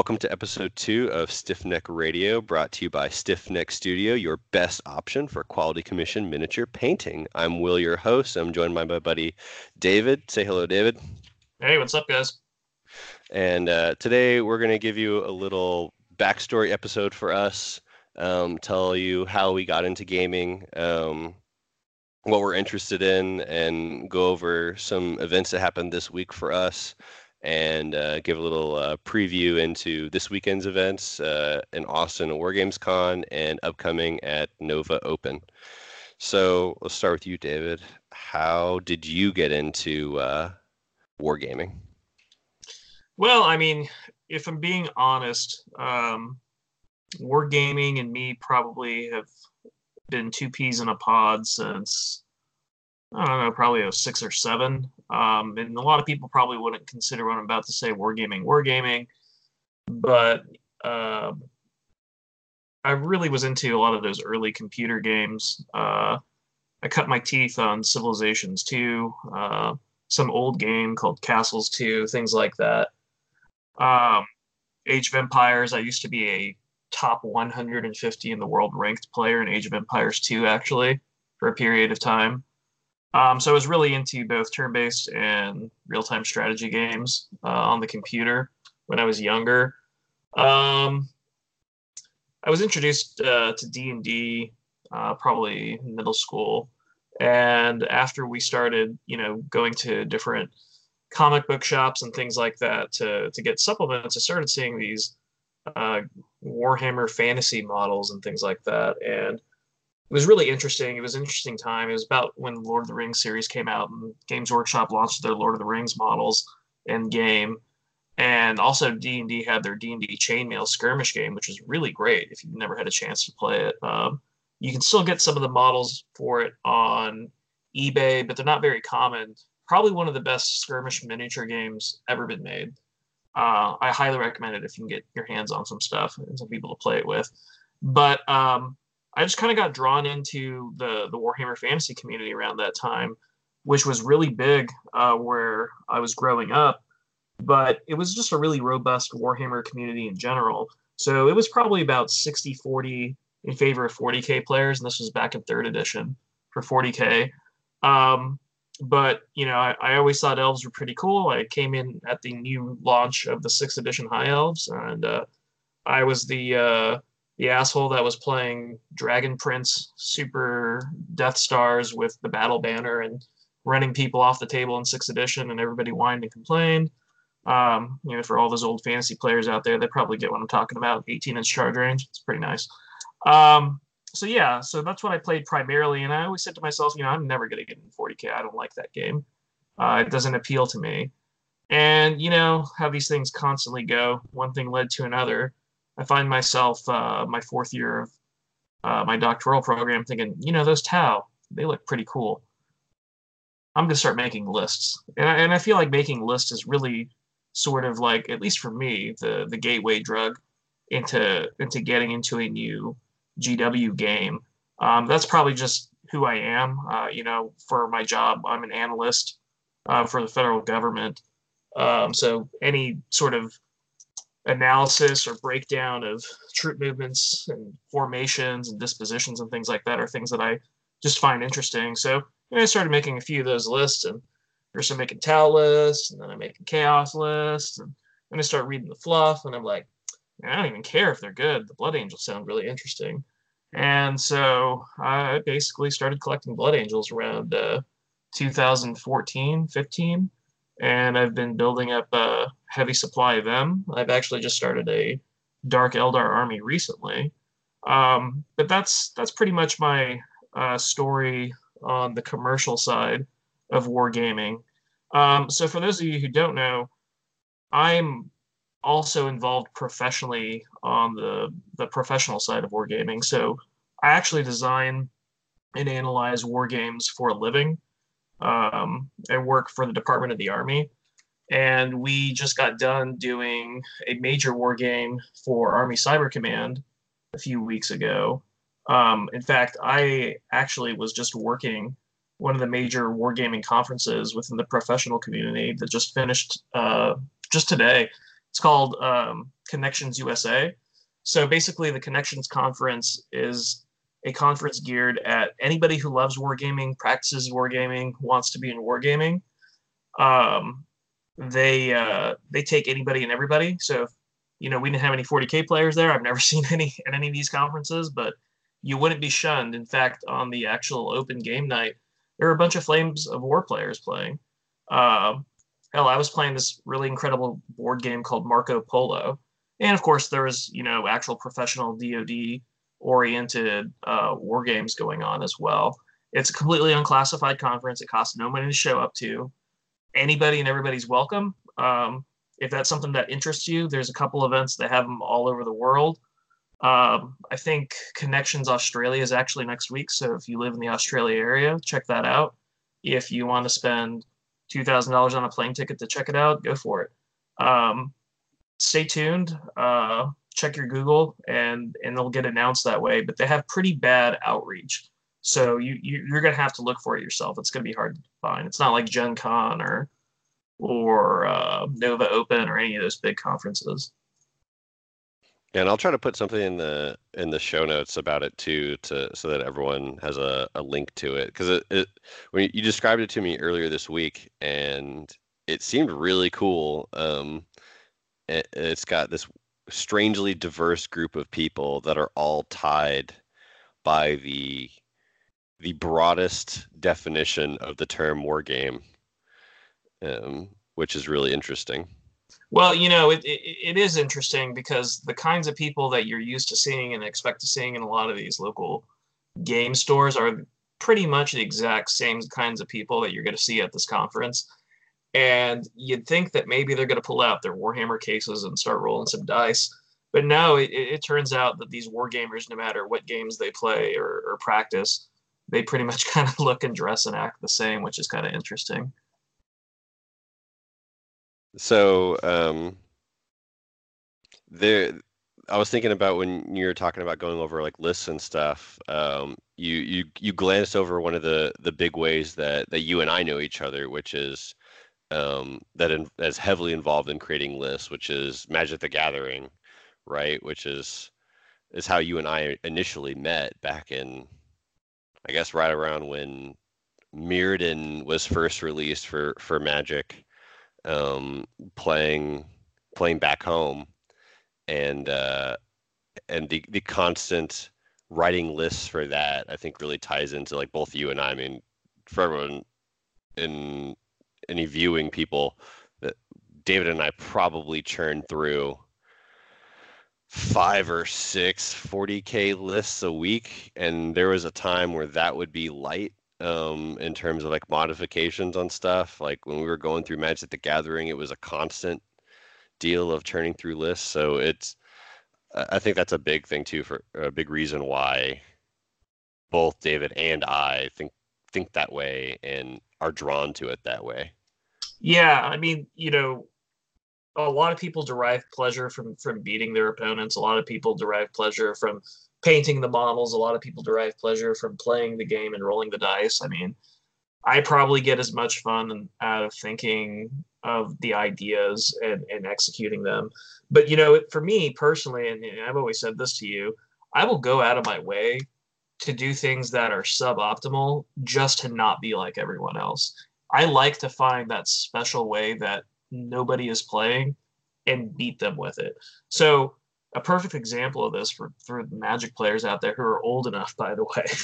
welcome to episode two of Stiff Neck Radio, brought to you by Stiff Neck Studio, your best option for quality commission miniature painting. I'm Will, your host. I'm joined by my buddy David. Say hello, David. Hey, what's up, guys? And uh, today we're going to give you a little backstory episode for us, um, tell you how we got into gaming, um, what we're interested in, and go over some events that happened this week for us and uh, give a little uh, preview into this weekend's events uh, in Austin War Games Con and upcoming at Nova Open. So let's start with you, David. How did you get into uh, wargaming? Well, I mean, if I'm being honest, um, wargaming and me probably have been two peas in a pod since I don't know, probably a six or seven. Um, and a lot of people probably wouldn't consider what I'm about to say wargaming, wargaming. But uh, I really was into a lot of those early computer games. Uh, I cut my teeth on Civilizations 2, uh, some old game called Castles 2, things like that. Um, Age of Empires, I used to be a top 150 in the world ranked player in Age of Empires 2, actually, for a period of time. Um, so I was really into both turn-based and real-time strategy games uh, on the computer when I was younger. Um, I was introduced uh, to D and D uh, probably middle school, and after we started, you know, going to different comic book shops and things like that to to get supplements, I started seeing these uh, Warhammer fantasy models and things like that, and it was really interesting. It was an interesting time. It was about when Lord of the Rings series came out and Games Workshop launched their Lord of the Rings models in game. And also D&D had their D&D chainmail skirmish game, which was really great if you've never had a chance to play it. Um, you can still get some of the models for it on eBay, but they're not very common. Probably one of the best skirmish miniature games ever been made. Uh, I highly recommend it if you can get your hands on some stuff and some people to play it with. But um, I just kind of got drawn into the the Warhammer fantasy community around that time, which was really big uh, where I was growing up. But it was just a really robust Warhammer community in general. So it was probably about 60 40 in favor of 40k players, and this was back in third edition for 40k. Um, but you know, I, I, always thought elves were pretty cool. I came in at the new launch of the sixth edition High Elves, and uh, I was the uh, the asshole that was playing Dragon Prince Super Death Stars with the battle banner and running people off the table in sixth edition, and everybody whined and complained. Um, you know, for all those old fantasy players out there, they probably get what I'm talking about. 18 inch charge range, it's pretty nice. Um, so yeah, so that's what I played primarily, and I always said to myself, you know, I'm never gonna get in 40k. I don't like that game. Uh, it doesn't appeal to me. And you know how these things constantly go. One thing led to another. I find myself uh, my fourth year of uh, my doctoral program thinking, you know, those Tau, they look pretty cool. I'm gonna start making lists, and I, and I feel like making lists is really sort of like, at least for me, the the gateway drug into into getting into a new GW game. Um, that's probably just who I am. Uh, you know, for my job, I'm an analyst uh, for the federal government. Um, so any sort of analysis or breakdown of troop movements and formations and dispositions and things like that are things that I just find interesting. So I started making a few of those lists and first I'm making Tau lists and then I'm making chaos lists and then I start reading the fluff and I'm like, I don't even care if they're good. The Blood Angels sound really interesting. And so I basically started collecting Blood Angels around uh, 2014, 15 and I've been building up a heavy supply of them. I've actually just started a Dark Eldar army recently, um, but that's that's pretty much my uh, story on the commercial side of wargaming. Um, so for those of you who don't know, I'm also involved professionally on the the professional side of wargaming. So I actually design and analyze war games for a living. Um, I work for the Department of the Army, and we just got done doing a major war game for Army Cyber Command a few weeks ago. Um, in fact, I actually was just working one of the major wargaming conferences within the professional community that just finished uh, just today It's called um, Connections USA. So basically, the Connections Conference is a conference geared at anybody who loves wargaming, practices wargaming, wants to be in wargaming. Um, they uh, they take anybody and everybody. So if, you know we didn't have any 40k players there. I've never seen any at any of these conferences, but you wouldn't be shunned. In fact, on the actual open game night, there were a bunch of Flames of War players playing. Uh, hell, I was playing this really incredible board game called Marco Polo, and of course there was you know actual professional DoD oriented uh, war games going on as well. It's a completely unclassified conference. It costs no money to show up to. Anybody and everybody's welcome. Um, if that's something that interests you, there's a couple events that have them all over the world. Um, I think Connections Australia is actually next week. So if you live in the Australia area, check that out. If you want to spend $2,000 on a plane ticket to check it out, go for it. Um, stay tuned. Uh, check your Google, and and they'll get announced that way. But they have pretty bad outreach, so you, you you're gonna have to look for it yourself. It's gonna be hard to find. It's not like Gen Con or or uh, Nova Open or any of those big conferences. And I'll try to put something in the in the show notes about it too, to so that everyone has a, a link to it. Because it, it when you described it to me earlier this week, and it seemed really cool. Um, it, it's got this strangely diverse group of people that are all tied by the the broadest definition of the term war game, um, which is really interesting. Well, you know, it, it, it is interesting because the kinds of people that you're used to seeing and expect to seeing in a lot of these local game stores are pretty much the exact same kinds of people that you're going to see at this conference. And you'd think that maybe they're going to pull out their Warhammer cases and start rolling some dice. But no, it, it turns out that these wargamers, no matter what games they play or, or practice, they pretty much kind of look and dress and act the same, which is kind of interesting. So um, there, I was thinking about when you were talking about going over like lists and stuff. Um, you you you glanced over one of the the big ways that that you and I know each other, which is um, that in, is heavily involved in creating lists, which is Magic the Gathering, right? Which is is how you and I initially met back in, I guess, right around when Mirrodin was first released for for Magic um, playing playing back home, and uh, and the the constant writing lists for that I think really ties into like both you and I. I mean, for everyone in any viewing people, that David and I probably churned through five or six 40k lists a week and there was a time where that would be light um, in terms of like modifications on stuff. Like when we were going through Magic the Gathering, it was a constant deal of churning through lists. So it's, I think that's a big thing too for a big reason why both David and I think think that way and are drawn to it that way. Yeah, I mean, you know, a lot of people derive pleasure from from beating their opponents. A lot of people derive pleasure from painting the models. A lot of people derive pleasure from playing the game and rolling the dice. I mean, I probably get as much fun out of thinking of the ideas and, and executing them. But you know, for me personally, and I've always said this to you, I will go out of my way to do things that are suboptimal just to not be like everyone else. I like to find that special way that nobody is playing and beat them with it. So a perfect example of this for, for Magic players out there who are old enough, by the way.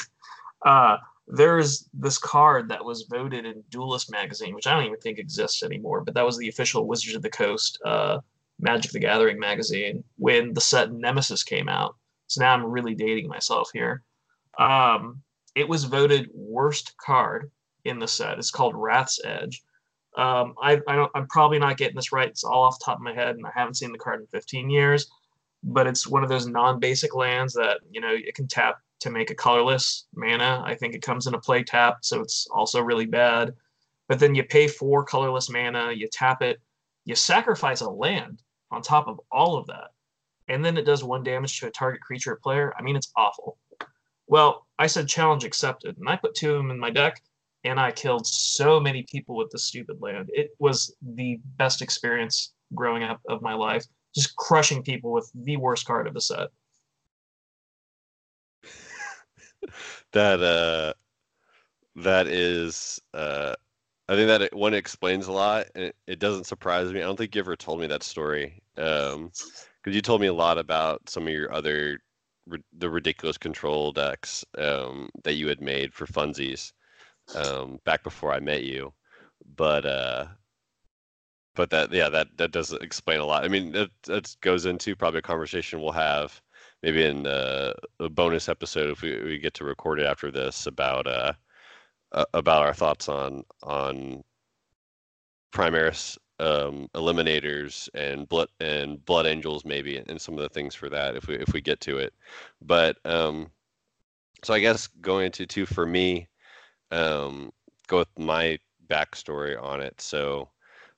Uh, there's this card that was voted in Duelist magazine, which I don't even think exists anymore, but that was the official Wizards of the Coast uh, Magic the Gathering magazine when the set Nemesis came out. So now I'm really dating myself here. Um, it was voted worst card in the set. It's called Rath's Edge. Um, I, I I'm probably not getting this right. It's all off top of my head, and I haven't seen the card in 15 years but it's one of those non-basic lands that you know it can tap to make a colorless mana. I think it comes in a play tap, so it's also really bad. But then you pay four colorless mana, you tap it, you sacrifice a land on top of all of that, and then it does one damage to a target creature or player. I mean, it's awful. Well, I said challenge accepted, and I put two of them in my deck, and I killed so many people with this stupid land. It was the best experience growing up of my life, just crushing people with the worst card of the set. that uh that is uh I think that it, one explains a lot, it, it, doesn't surprise me. I don't think you ever told me that story, Um, because you told me a lot about some of your other the ridiculous control decks um, that you had made for funsies um, back before I met you. But uh, but that yeah that that does explain a lot. I mean that that goes into probably a conversation we'll have maybe in uh, a bonus episode if we, we get to record it after this about uh, about our thoughts on on Primaris um, eliminators and blood and blood angels maybe and some of the things for that if we if we get to it but um so i guess going into two for me um go with my backstory on it so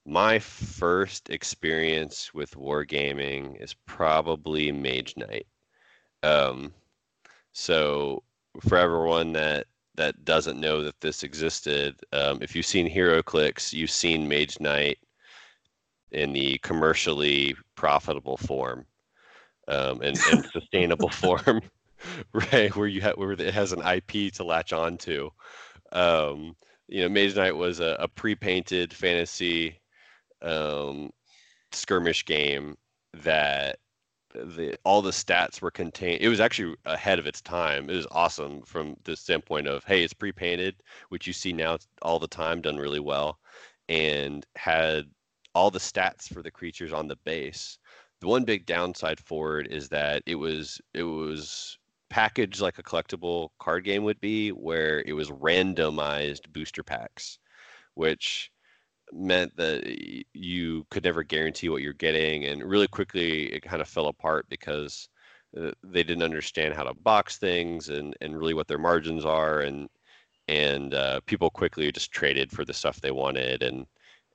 my first experience with wargaming is probably mage knight um so for everyone that that doesn't know that this existed um, if you've seen HeroClix you've seen mage knight in the commercially profitable form um, and, and sustainable form, right? Where you have where it has an IP to latch onto. Um, you know, Mage Knight was a, a pre-painted fantasy um, skirmish game that the all the stats were contained. It was actually ahead of its time. It was awesome from the standpoint of hey, it's pre-painted, which you see now all the time, done really well, and had all the stats for the creatures on the base. The one big downside for it is that it was it was packaged like a collectible card game would be, where it was randomized booster packs, which meant that you could never guarantee what you're getting, and really quickly it kind of fell apart because uh, they didn't understand how to box things and and really what their margins are, and and uh, people quickly just traded for the stuff they wanted and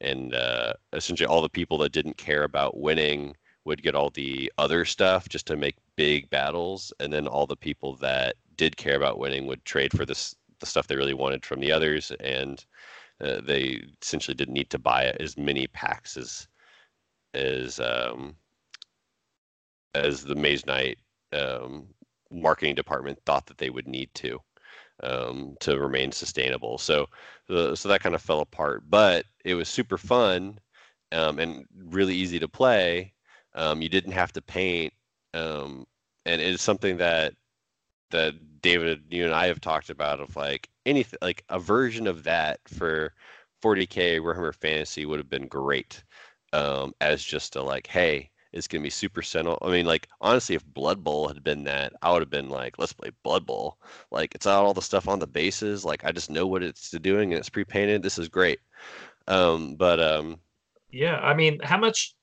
and uh, essentially all the people that didn't care about winning would get all the other stuff just to make big battles, and then all the people that did care about winning would trade for this the stuff they really wanted from the others, and uh, they essentially didn't need to buy as many packs as as um, as the Mage Knight um, marketing department thought that they would need to um, to remain sustainable. So, so that kind of fell apart, but it was super fun um, and really easy to play. Um, you didn't have to paint, um, and it's something that that David, you and I have talked about of like anything like a version of that for 40k Warhammer Fantasy would have been great um, as just a like, hey, it's gonna be super simple. I mean, like honestly, if Blood Bowl had been that, I would have been like, let's play Blood Bowl. Like it's all the stuff on the bases. Like I just know what it's doing and it's pre-painted. This is great. Um, but um, yeah, I mean, how much,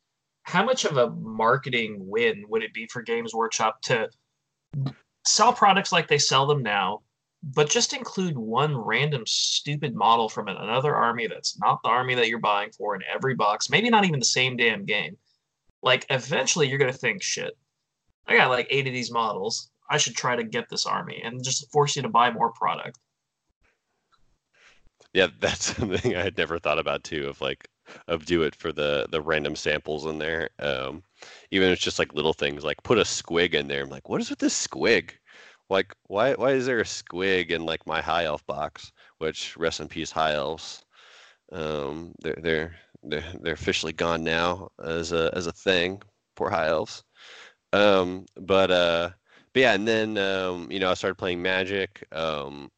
how much of a marketing win would it be for Games Workshop to sell products like they sell them now, but just include one random stupid model from another army that's not the army that you're buying for in every box, maybe not even the same damn game like eventually you're gonna think, shit, I got like eight of these models. I should try to get this army and just force you to buy more product. Yeah, that's something I had never thought about too. Of like, of do it for the the random samples in there. Um, even if it's just like little things, like put a squig in there. I'm like, what is with this squig? Like, why why is there a squig in like my high elf box? Which rest in peace, high elves. Um, they're they're they're, they're officially gone now as a as a thing. Poor high elves. Um, but uh, but yeah, and then um, you know I started playing Magic. Um,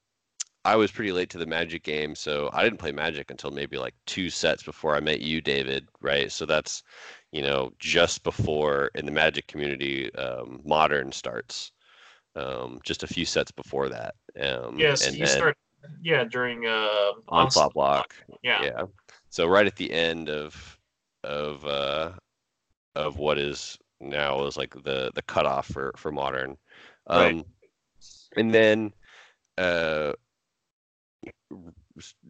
I was pretty late to the Magic game, so I didn't play Magic until maybe like two sets before I met you, David. Right, so that's you know just before in the Magic community, um, Modern starts. Um, just a few sets before that. Um, yes, you start. Yeah, during uh, onslaught block. Yeah, yeah. So right at the end of of uh, of what is now is like the the cutoff for for modern, um, right. and then uh,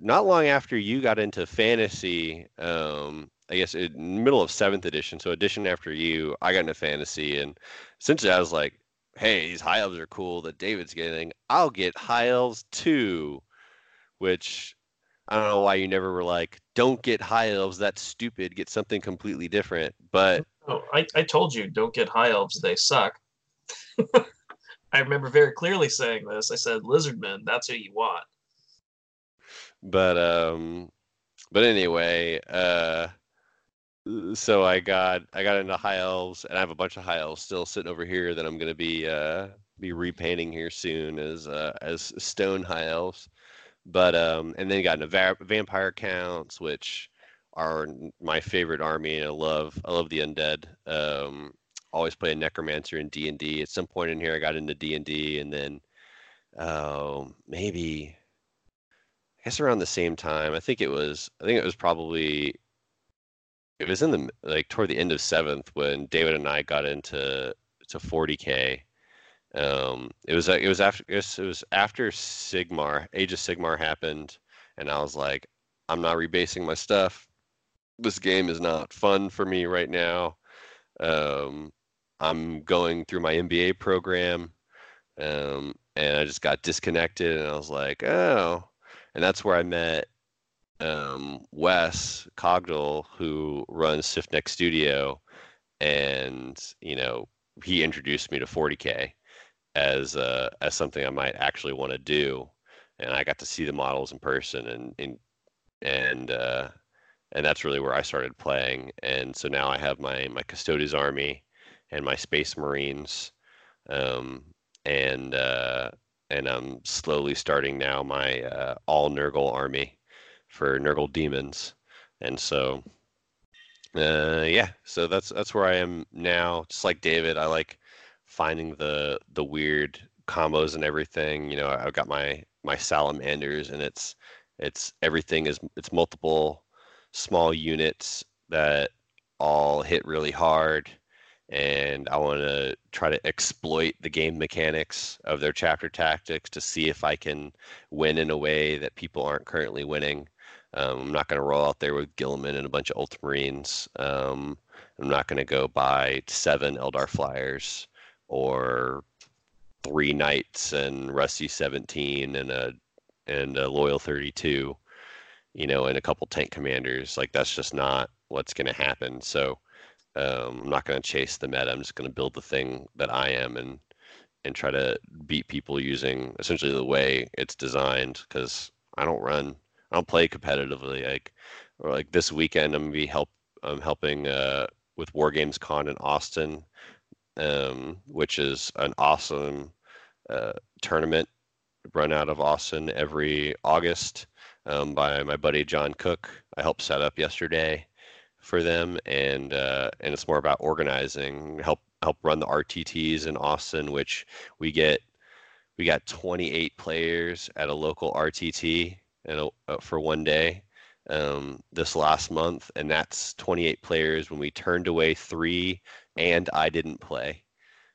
not long after you got into fantasy, um, I guess in middle of seventh edition, so edition after you, I got into fantasy, and essentially I was like, hey, these high elves are cool that David's getting. I'll get high elves too, which I don't know why you never were like, don't get high elves. That's stupid. Get something completely different. But oh, I, I told you, don't get high elves. They suck. I remember very clearly saying this. I said, lizardmen, that's who you want. But um, but anyway, uh, so I got I got into high elves, and I have a bunch of high elves still sitting over here that I'm gonna be uh be repainting here soon as uh as stone high elves. But um, and then got into va- vampire counts, which are my favorite army, and I love I love the undead. Um, always play a necromancer in D and D. At some point in here, I got into D and D, and then uh, maybe I guess around the same time. I think it was. I think it was probably. It was in the like toward the end of seventh when David and I got into to 40k. Um, it was it was after it was, it was after Sigmar, Age of Sigmar happened, and I was like, I'm not rebasing my stuff. This game is not fun for me right now. Um, I'm going through my MBA program, um, and I just got disconnected, and I was like, oh, and that's where I met um, Wes Cogdell, who runs Stiffneck Studio, and you know he introduced me to 40k as uh, as something I might actually want to do, and I got to see the models in person, and and and uh, and that's really where I started playing, and so now I have my my Custodes army and my Space Marines, um, and uh, and I'm slowly starting now my uh, all Nurgle army for Nurgle demons, and so uh, yeah, so that's that's where I am now. Just like David, I like finding the the weird combos and everything. You know, I've got my my salamanders, and it's it's everything is it's multiple small units that all hit really hard and I want to try to exploit the game mechanics of their chapter tactics to see if I can win in a way that people aren't currently winning. Um, I'm not going to roll out there with Guilliman and a bunch of Ultramarines. Um, I'm not going to go buy seven Eldar Flyers or three Knights and Rusty 17 and a and a Loyal 32, you know, and a couple tank commanders. Like that's just not what's going to happen. So um, I'm not going to chase the meta. I'm just going to build the thing that I am and and try to beat people using essentially the way it's designed. Because I don't run, I don't play competitively. Like or like this weekend, I'm gonna be help. I'm helping uh, with War Games Con in Austin, um, which is an awesome uh, tournament run out of Austin every August um, by my buddy John Cook. I helped set up yesterday for them, and uh, and it's more about organizing, help help run the RTTs in Austin, which we get we got 28 players at a local RTT and uh, for one day um, this last month, and that's 28 players when we turned away three, and I didn't play.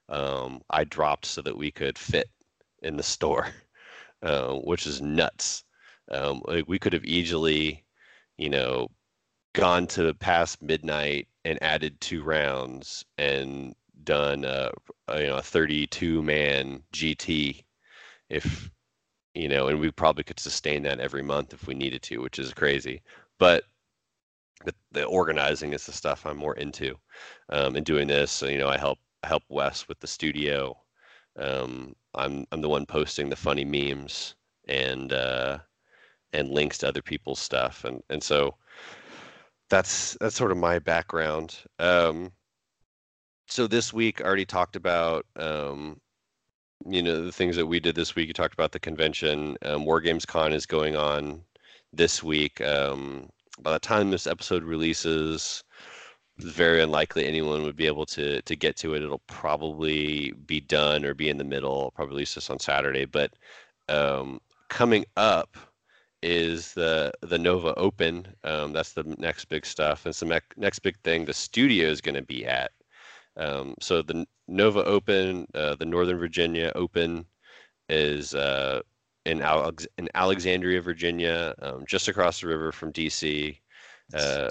Um, I dropped so that we could fit in the store, uh, which is nuts. Um, like we could have easily, you know, gone to past midnight and added two rounds and done a, a you know a 32 man GT if you know and we probably could sustain that every month if we needed to which is crazy. But the, the organizing is the stuff I'm more into um, and doing this. So, you know I help help Wes with the studio. Um, I'm I'm the one posting the funny memes and uh, and links to other people's stuff. And and so that's that's sort of my background. Um, so this week, I already talked about um, you know the things that we did this week. You talked about the convention. Um, War Games Con is going on this week. Um, by the time this episode releases, it's very unlikely anyone would be able to to get to it. It'll probably be done or be in the middle. I'll probably release this on Saturday. But um, coming up is the the Nova Open. Um, that's the next big stuff. It's the me- next big thing the studio is going to be at. Um, so the Nova Open, uh, the Northern Virginia Open, is uh, in, Alex- in Alexandria, Virginia, um, just across the river from DC. Uh,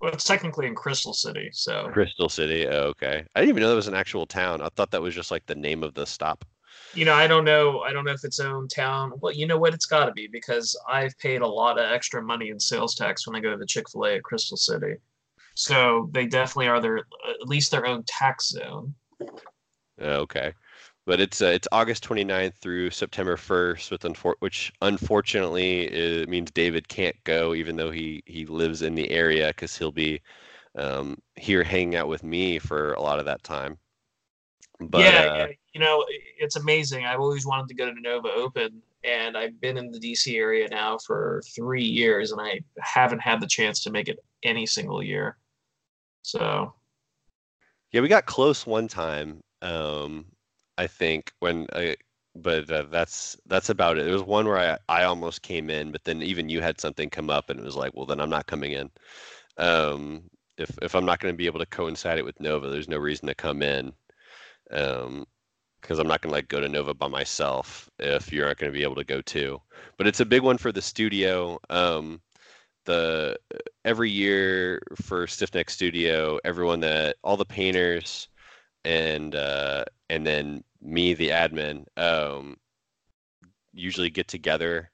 well, it's technically in Crystal City, so Crystal City. Oh, okay, I didn't even know that was an actual town. I thought that was just like the name of the stop. You know, I don't know. I don't know if it's own town. Well, you know what? It's got to be because I've paid a lot of extra money in sales tax when I go to the Chick Fil A at Crystal City. So they definitely are their at least their own tax zone. Okay, but it's uh, it's August 29th through September 1st, with unfor- which unfortunately means David can't go, even though he he lives in the area, because he'll be um, here hanging out with me for a lot of that time. But, yeah, uh, yeah, you know, it's amazing. I've always wanted to go to Nova Open, and I've been in the DC area now for three years, and I haven't had the chance to make it any single year. So, yeah, we got close one time. Um, I think when I, but uh, that's that's about it. There was one where I I almost came in, but then even you had something come up, and it was like, well, then I'm not coming in. Um, if if I'm not going to be able to coincide it with Nova, there's no reason to come in. Um, because I'm not going to like go to Nova by myself if you're not going to be able to go too. But it's a big one for the studio. Um, the every year for Stiff Neck Studio, everyone that all the painters and uh, and then me, the admin, um, usually get together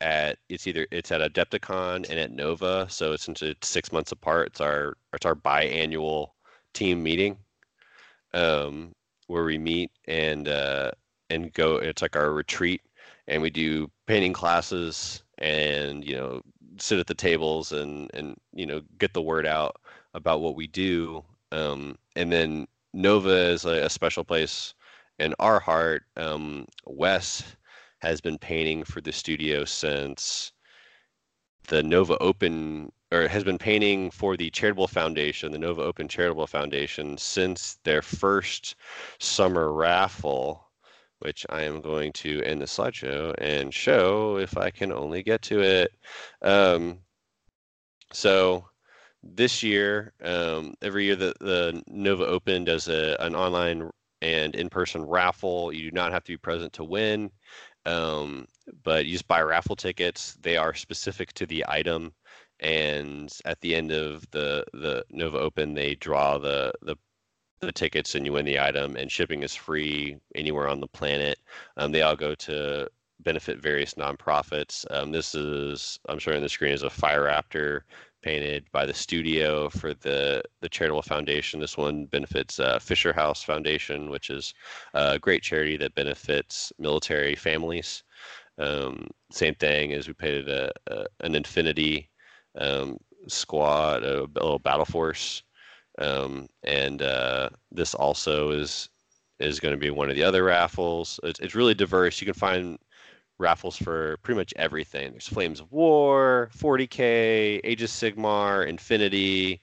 at it's either it's at Adepticon and at Nova. So since it's six months apart, it's our it's our biannual team meeting, um, where we meet and uh, and go. It's like our retreat, and we do painting classes and you know sit at the tables and and you know get the word out about what we do. Um, and then Nova is a, a special place in our heart. Um, Wes has been painting for the studio since the Nova Open, or has been painting for the Charitable Foundation, the Nova Open Charitable Foundation, since their first summer raffle, which I am going to end the slideshow and show if I can only get to it. Um, so this year, um, every year that the Nova Open does a, an online and in-person raffle. You do not have to be present to win, um, but you just buy raffle tickets. They are specific to the item, and at the end of the the Nova Open, they draw the the the tickets and you win the item and shipping is free anywhere on the planet um, they all go to benefit various nonprofits um, this is i'm showing the screen is a fire raptor painted by the studio for the the charitable foundation. This one benefits uh, Fisher House Foundation, which is a great charity that benefits military families. Um, same thing as we painted a, a an Infinity um, squad, a, a, little battle force, um, and uh, this also is is going to be one of the other raffles. It's, it's really diverse. You can find raffles for pretty much everything. There's Flames of War, 40k, Age of Sigmar, Infinity,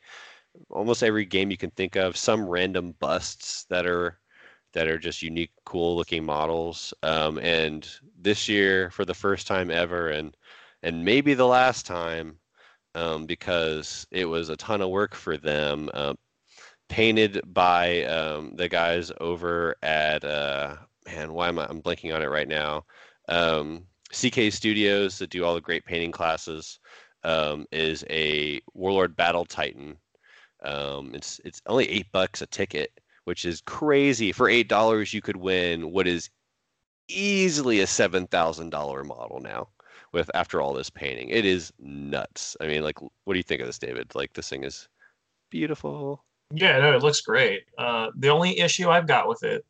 almost every game you can think of. Some random busts that are that are just unique, cool looking models. Um, and this year, for the first time ever, and and maybe the last time, um, because it was a ton of work for them. Uh, painted by um, the guys over at uh, man, why am I? I'm blanking on it right now um, CK Studios that do all the great painting classes um, is a Warlord Battle Titan. Um, it's it's only eight bucks a ticket, which is crazy. For eight dollars, you could win what is easily a seven thousand dollar model now. With after all this painting, it is nuts. I mean, like, what do you think of this, David? Like, this thing is beautiful. Yeah, no, it looks great. Uh, the only issue I've got with it,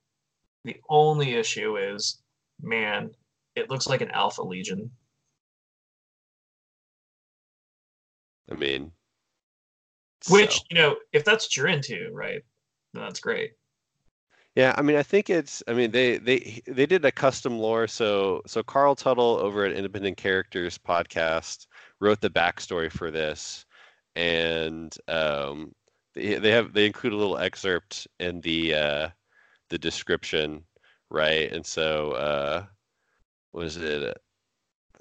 the only issue is, man, it looks like an Alpha Legion. I mean, which so. you know, if that's what you're into, right? That's great. Yeah, I mean, I think it's. I mean, they they they did a custom lore. So so Carl Tuttle over at Independent Characters podcast wrote the backstory for this, and um, they they have they include a little excerpt in the uh, the description, right? And so uh, was it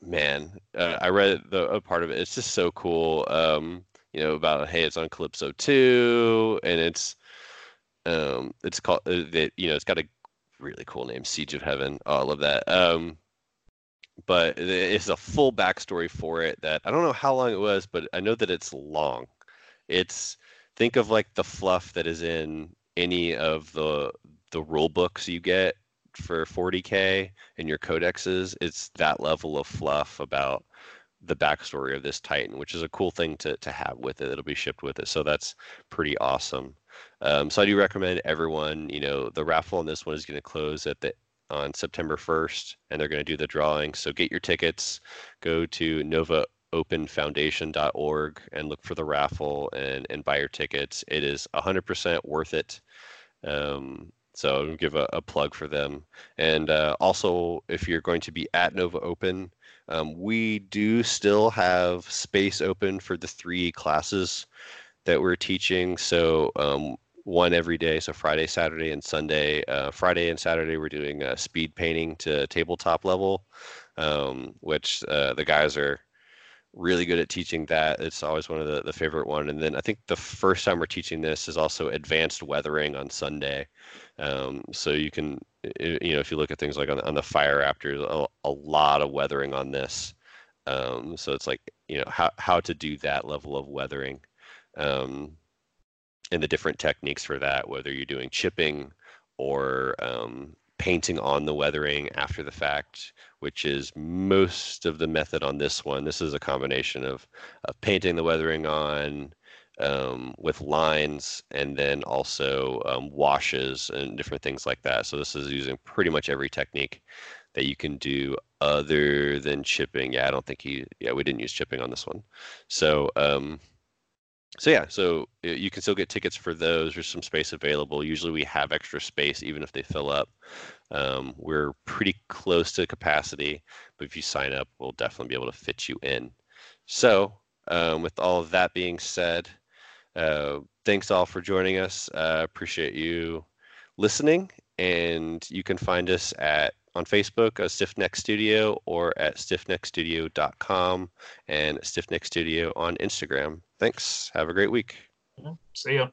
man uh, i read the a part of it it's just so cool um you know about hey it's on calypso 2 and it's um it's called uh, that you know it's got a really cool name siege of heaven. Oh i love that. Um but it's a full backstory for it that i don't know how long it was but i know that it's long. It's think of like the fluff that is in any of the the rule books you get for 40k and your codexes, it's that level of fluff about the backstory of this Titan, which is a cool thing to to have with it. It'll be shipped with it, so that's pretty awesome. Um, so I do recommend everyone. You know, the raffle on this one is going to close at the on September 1st, and they're going to do the drawing. So get your tickets. Go to novaopenfoundation.org and look for the raffle and and buy your tickets. It is 100% worth it. Um, so I'll give a, a, plug for them. And uh, also, if you're going to be at Nova Open, um, we do still have space open for the three classes that we're teaching. So um, one every day, so Friday, Saturday, and Sunday. Uh, Friday and Saturday, we're doing uh, speed painting to tabletop level, um, which uh, the guys are really good at teaching that. It's always one of the, the favorite one. And then I think the first time we're teaching this is also advanced weathering on Sunday. Um, so you can, you know, if you look at things like on, on the fire raptors, a, a lot of weathering on this. Um, so it's like, you know, how, how to do that level of weathering. Um, and the different techniques for that, whether you're doing chipping or um, painting on the weathering after the fact, which is most of the method on this one. This is a combination of, of painting the weathering on um, with lines and then also um, washes and different things like that. So this is using pretty much every technique that you can do other than chipping. Yeah, I don't think he, yeah, we didn't use chipping on this one. So, um, so yeah, so you can still get tickets for those. There's some space available. Usually we have extra space, even if they fill up. Um, we're pretty close to capacity, but if you sign up, we'll definitely be able to fit you in. So, um, with all of that being said, uh, thanks all for joining us. Uh, appreciate you listening, and you can find us at on Facebook, uh, Stiffneck Studio, or at stiffneckstudio.com and Stiffneck Studio on Instagram. Thanks. Have a great week. See ya.